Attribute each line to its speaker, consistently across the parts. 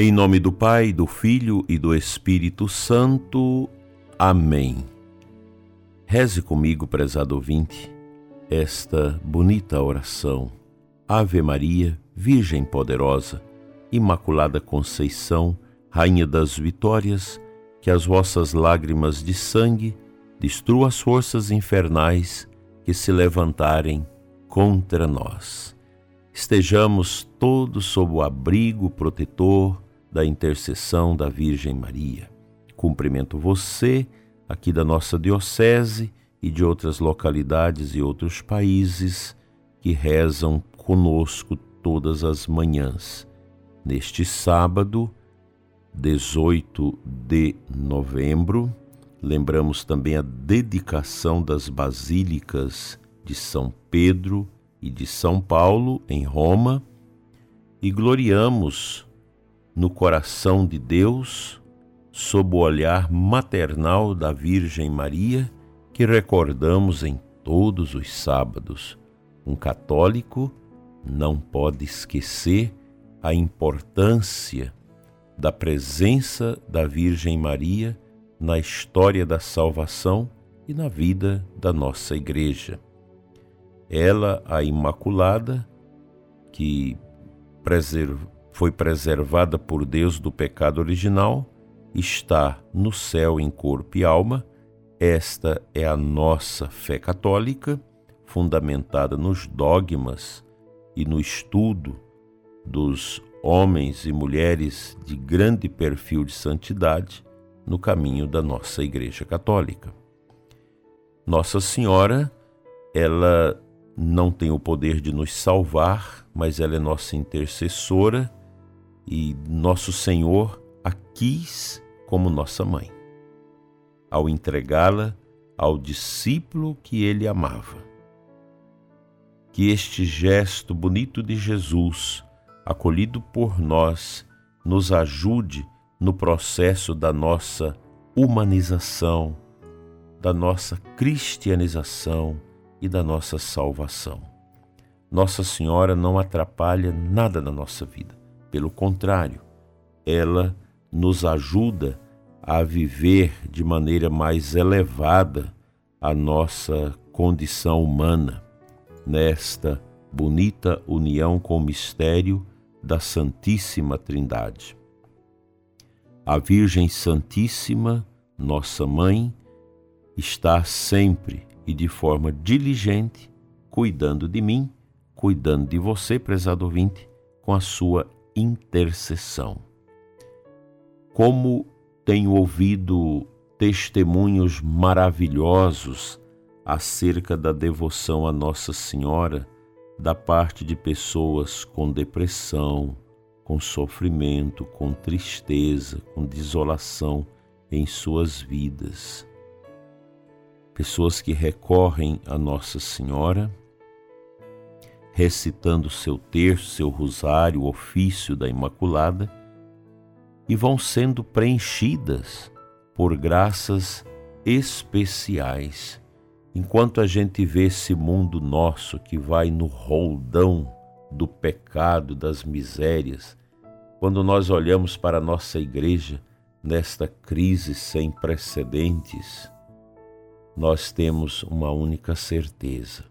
Speaker 1: Em nome do Pai, do Filho e do Espírito Santo. Amém. Reze comigo, prezado ouvinte, esta bonita oração. Ave Maria, Virgem poderosa, Imaculada Conceição, Rainha das Vitórias, que as vossas lágrimas de sangue destruam as forças infernais que se levantarem contra nós. Estejamos todos sob o abrigo protetor da intercessão da Virgem Maria. Cumprimento você, aqui da nossa Diocese e de outras localidades e outros países que rezam conosco todas as manhãs. Neste sábado, 18 de novembro, lembramos também a dedicação das basílicas de São Pedro e de São Paulo, em Roma, e gloriamos no coração de Deus, sob o olhar maternal da Virgem Maria, que recordamos em todos os sábados. Um católico não pode esquecer a importância da presença da Virgem Maria na história da salvação e na vida da nossa Igreja. Ela, a Imaculada, que preservou foi preservada por Deus do pecado original, está no céu em corpo e alma. Esta é a nossa fé católica, fundamentada nos dogmas e no estudo dos homens e mulheres de grande perfil de santidade no caminho da nossa Igreja Católica. Nossa Senhora, ela não tem o poder de nos salvar, mas ela é nossa intercessora e nosso Senhor a quis como nossa mãe, ao entregá-la ao discípulo que ele amava. Que este gesto bonito de Jesus, acolhido por nós, nos ajude no processo da nossa humanização, da nossa cristianização e da nossa salvação. Nossa Senhora não atrapalha nada na nossa vida pelo contrário, ela nos ajuda a viver de maneira mais elevada a nossa condição humana nesta bonita união com o mistério da Santíssima Trindade. A Virgem Santíssima, nossa mãe, está sempre e de forma diligente cuidando de mim, cuidando de você, prezado ouvinte, com a sua intercessão. Como tenho ouvido testemunhos maravilhosos acerca da devoção a Nossa Senhora da parte de pessoas com depressão, com sofrimento, com tristeza, com desolação em suas vidas. Pessoas que recorrem a Nossa Senhora recitando seu terço, seu rosário, o ofício da Imaculada, e vão sendo preenchidas por graças especiais. Enquanto a gente vê esse mundo nosso que vai no roldão do pecado, das misérias, quando nós olhamos para a nossa igreja nesta crise sem precedentes, nós temos uma única certeza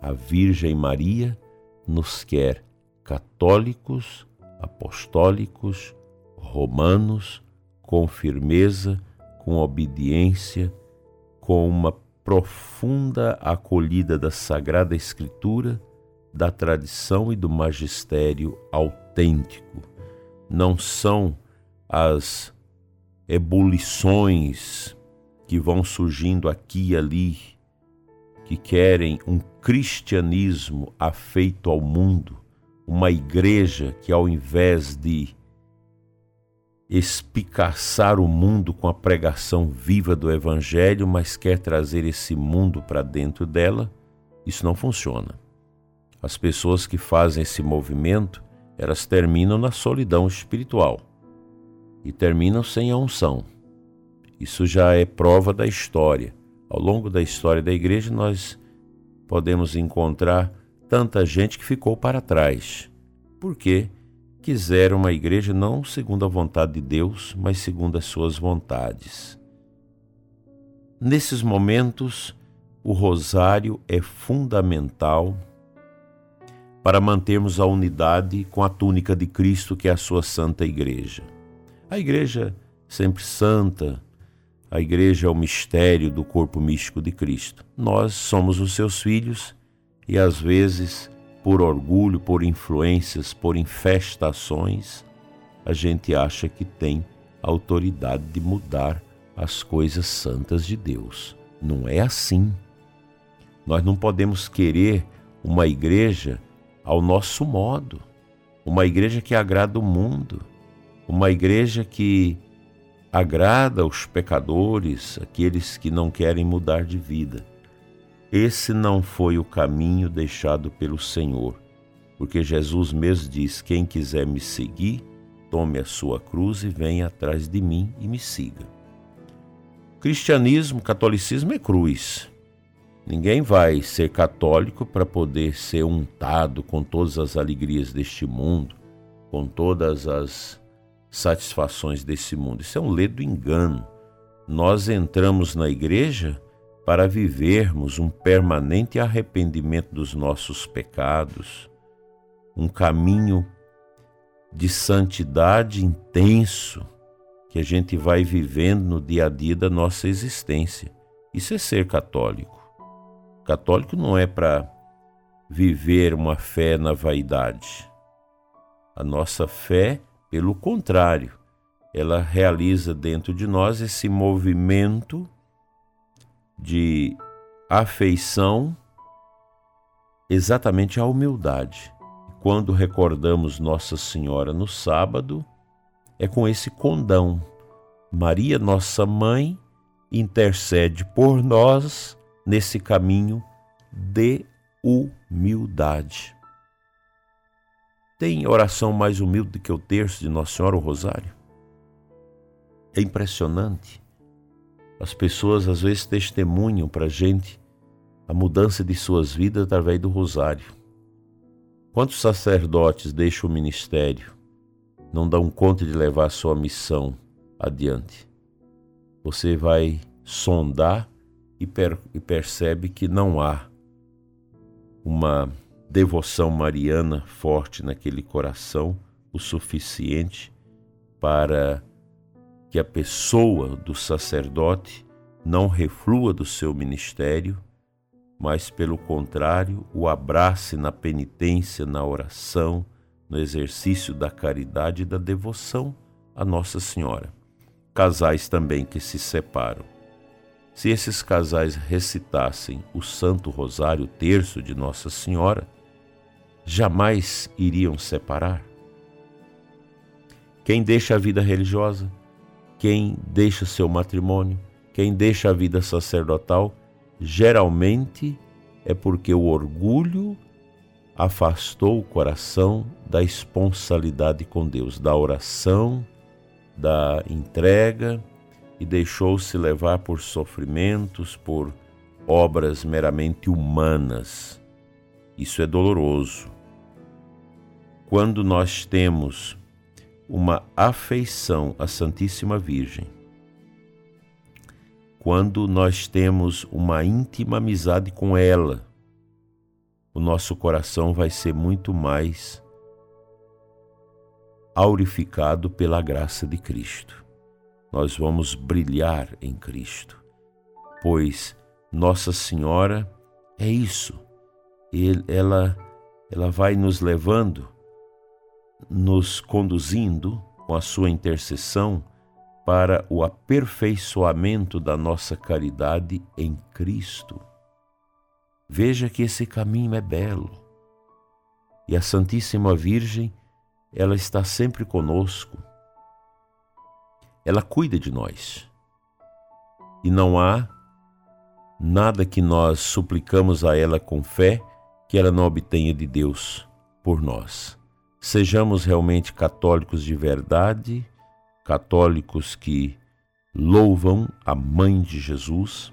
Speaker 1: a Virgem Maria nos quer católicos, apostólicos, romanos, com firmeza, com obediência, com uma profunda acolhida da Sagrada Escritura, da tradição e do magistério autêntico. Não são as ebulições que vão surgindo aqui e ali que querem um cristianismo afeito ao mundo, uma igreja que, ao invés de espicaçar o mundo com a pregação viva do Evangelho, mas quer trazer esse mundo para dentro dela, isso não funciona. As pessoas que fazem esse movimento, elas terminam na solidão espiritual e terminam sem a unção. Isso já é prova da história. Ao longo da história da igreja, nós podemos encontrar tanta gente que ficou para trás, porque quiser uma igreja não segundo a vontade de Deus, mas segundo as suas vontades. Nesses momentos, o rosário é fundamental para mantermos a unidade com a túnica de Cristo, que é a sua santa igreja. A igreja sempre santa, a igreja é o mistério do corpo místico de Cristo. Nós somos os seus filhos e às vezes, por orgulho, por influências, por infestações, a gente acha que tem autoridade de mudar as coisas santas de Deus. Não é assim. Nós não podemos querer uma igreja ao nosso modo, uma igreja que agrada o mundo, uma igreja que agrada os pecadores, aqueles que não querem mudar de vida. Esse não foi o caminho deixado pelo Senhor, porque Jesus mesmo diz: Quem quiser me seguir, tome a sua cruz e venha atrás de mim e me siga. Cristianismo, catolicismo é cruz. Ninguém vai ser católico para poder ser untado com todas as alegrias deste mundo, com todas as satisfações desse mundo. Isso é um ledo engano. Nós entramos na igreja para vivermos um permanente arrependimento dos nossos pecados, um caminho de santidade intenso que a gente vai vivendo no dia a dia da nossa existência. Isso é ser católico. Católico não é para viver uma fé na vaidade. A nossa fé, pelo contrário, ela realiza dentro de nós esse movimento de afeição exatamente à humildade. Quando recordamos Nossa Senhora no sábado, é com esse condão. Maria, nossa mãe, intercede por nós nesse caminho de humildade. Tem oração mais humilde do que o terço de Nossa Senhora, o Rosário? É impressionante. As pessoas às vezes testemunham para a gente a mudança de suas vidas através do Rosário. Quantos sacerdotes deixam o ministério, não dão conta de levar a sua missão adiante? Você vai sondar e, per e percebe que não há uma devoção mariana forte naquele coração o suficiente para que a pessoa do sacerdote não reflua do seu ministério, mas, pelo contrário, o abrace na penitência, na oração, no exercício da caridade e da devoção a Nossa Senhora. Casais também que se separam se esses casais recitassem o Santo Rosário Terço de Nossa Senhora, jamais iriam separar? Quem deixa a vida religiosa, quem deixa seu matrimônio, quem deixa a vida sacerdotal, geralmente é porque o orgulho afastou o coração da esponsalidade com Deus, da oração, da entrega e deixou-se levar por sofrimentos, por obras meramente humanas. Isso é doloroso. Quando nós temos uma afeição à Santíssima Virgem, quando nós temos uma íntima amizade com ela, o nosso coração vai ser muito mais aurificado pela graça de Cristo nós vamos brilhar em Cristo, pois Nossa Senhora é isso. Ela, ela vai nos levando, nos conduzindo com a sua intercessão para o aperfeiçoamento da nossa caridade em Cristo. Veja que esse caminho é belo. E a Santíssima Virgem, ela está sempre conosco ela cuida de nós. E não há nada que nós suplicamos a ela com fé que ela não obtenha de Deus por nós. Sejamos realmente católicos de verdade, católicos que louvam a Mãe de Jesus,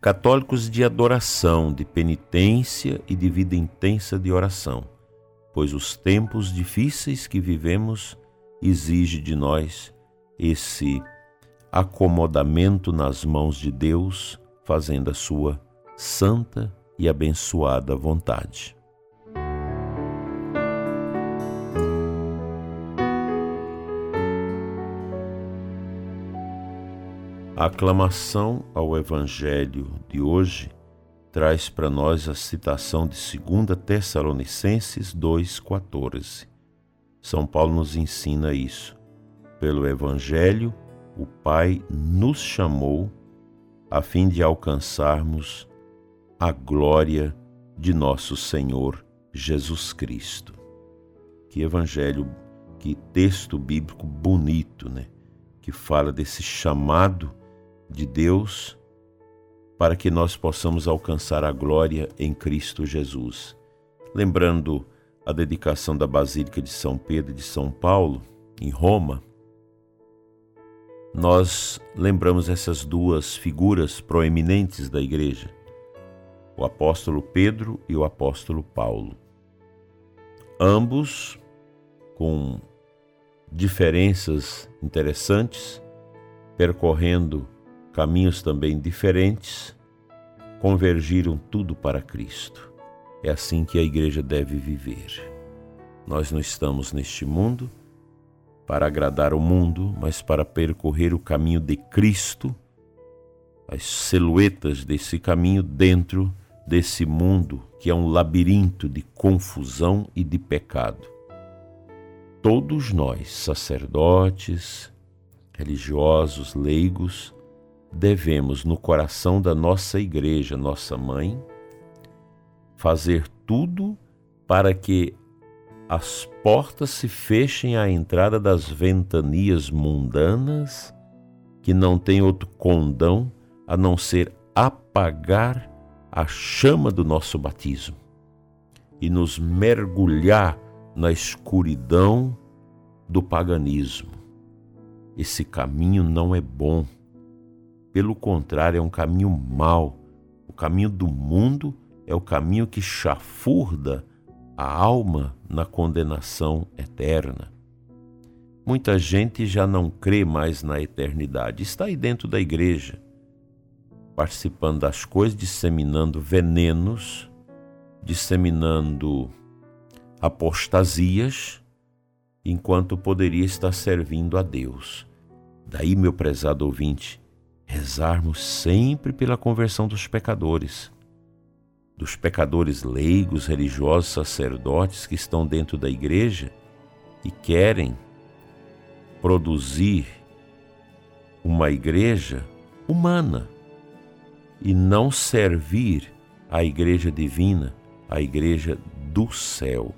Speaker 1: católicos de adoração, de penitência e de vida intensa de oração, pois os tempos difíceis que vivemos exige de nós esse acomodamento nas mãos de Deus, fazendo a sua santa e abençoada vontade. A aclamação ao Evangelho de hoje traz para nós a citação de 2 Tessalonicenses 2,14. São Paulo nos ensina isso. Pelo Evangelho, o Pai nos chamou a fim de alcançarmos a glória de nosso Senhor Jesus Cristo. Que evangelho, que texto bíblico bonito, né? Que fala desse chamado de Deus para que nós possamos alcançar a glória em Cristo Jesus. Lembrando a dedicação da Basílica de São Pedro e de São Paulo, em Roma, nós lembramos essas duas figuras proeminentes da igreja, o apóstolo Pedro e o apóstolo Paulo. Ambos com diferenças interessantes, percorrendo caminhos também diferentes, convergiram tudo para Cristo. É assim que a igreja deve viver. Nós não estamos neste mundo para agradar o mundo, mas para percorrer o caminho de Cristo, as silhuetas desse caminho dentro desse mundo que é um labirinto de confusão e de pecado. Todos nós, sacerdotes, religiosos, leigos, devemos, no coração da nossa igreja, nossa mãe, fazer tudo para que as portas se fechem à entrada das ventanias mundanas, que não têm outro condão a não ser apagar a chama do nosso batismo e nos mergulhar na escuridão do paganismo. Esse caminho não é bom. Pelo contrário, é um caminho mau. O caminho do mundo é o caminho que chafurda a alma na condenação eterna. Muita gente já não crê mais na eternidade, está aí dentro da igreja, participando das coisas, disseminando venenos, disseminando apostasias, enquanto poderia estar servindo a Deus. Daí, meu prezado ouvinte, rezarmos sempre pela conversão dos pecadores dos pecadores leigos, religiosos, sacerdotes que estão dentro da igreja e querem produzir uma igreja humana e não servir a igreja divina, a igreja do céu.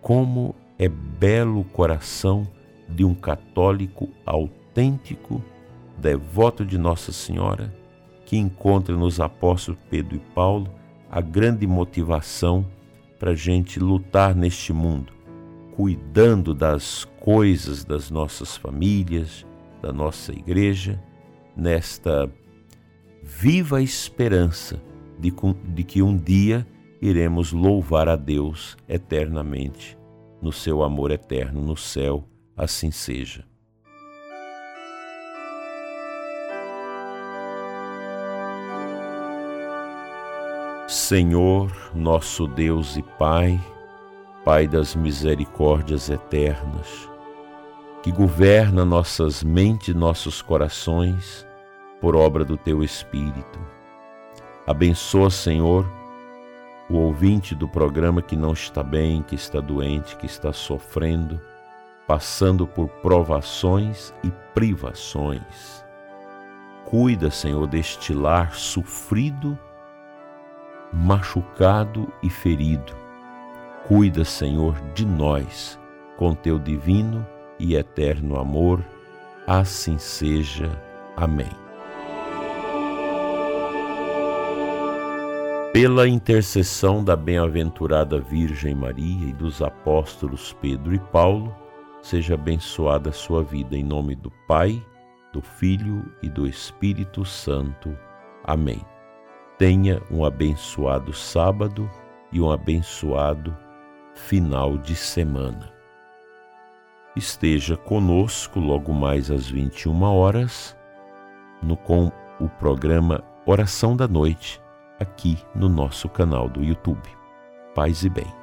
Speaker 1: Como é belo o coração de um católico autêntico, devoto de Nossa Senhora que encontra nos apóstolos Pedro e Paulo a grande motivação para a gente lutar neste mundo, cuidando das coisas das nossas famílias, da nossa igreja, nesta viva esperança de, de que um dia iremos louvar a Deus eternamente, no seu amor eterno no céu, assim seja. Senhor, nosso Deus e Pai, Pai das misericórdias eternas, que governa nossas mentes e nossos corações por obra do Teu Espírito. Abençoa, Senhor, o ouvinte do programa que não está bem, que está doente, que está sofrendo, passando por provações e privações. Cuida, Senhor, deste lar sofrido machucado e ferido. Cuida, Senhor, de nós com teu divino e eterno amor. Assim seja. Amém. Pela intercessão da bem-aventurada Virgem Maria e dos apóstolos Pedro e Paulo, seja abençoada a sua vida em nome do Pai, do Filho e do Espírito Santo. Amém. Tenha um abençoado sábado e um abençoado final de semana. Esteja conosco logo mais às 21 horas no com o programa Oração da Noite aqui no nosso canal do YouTube. Paz e bem.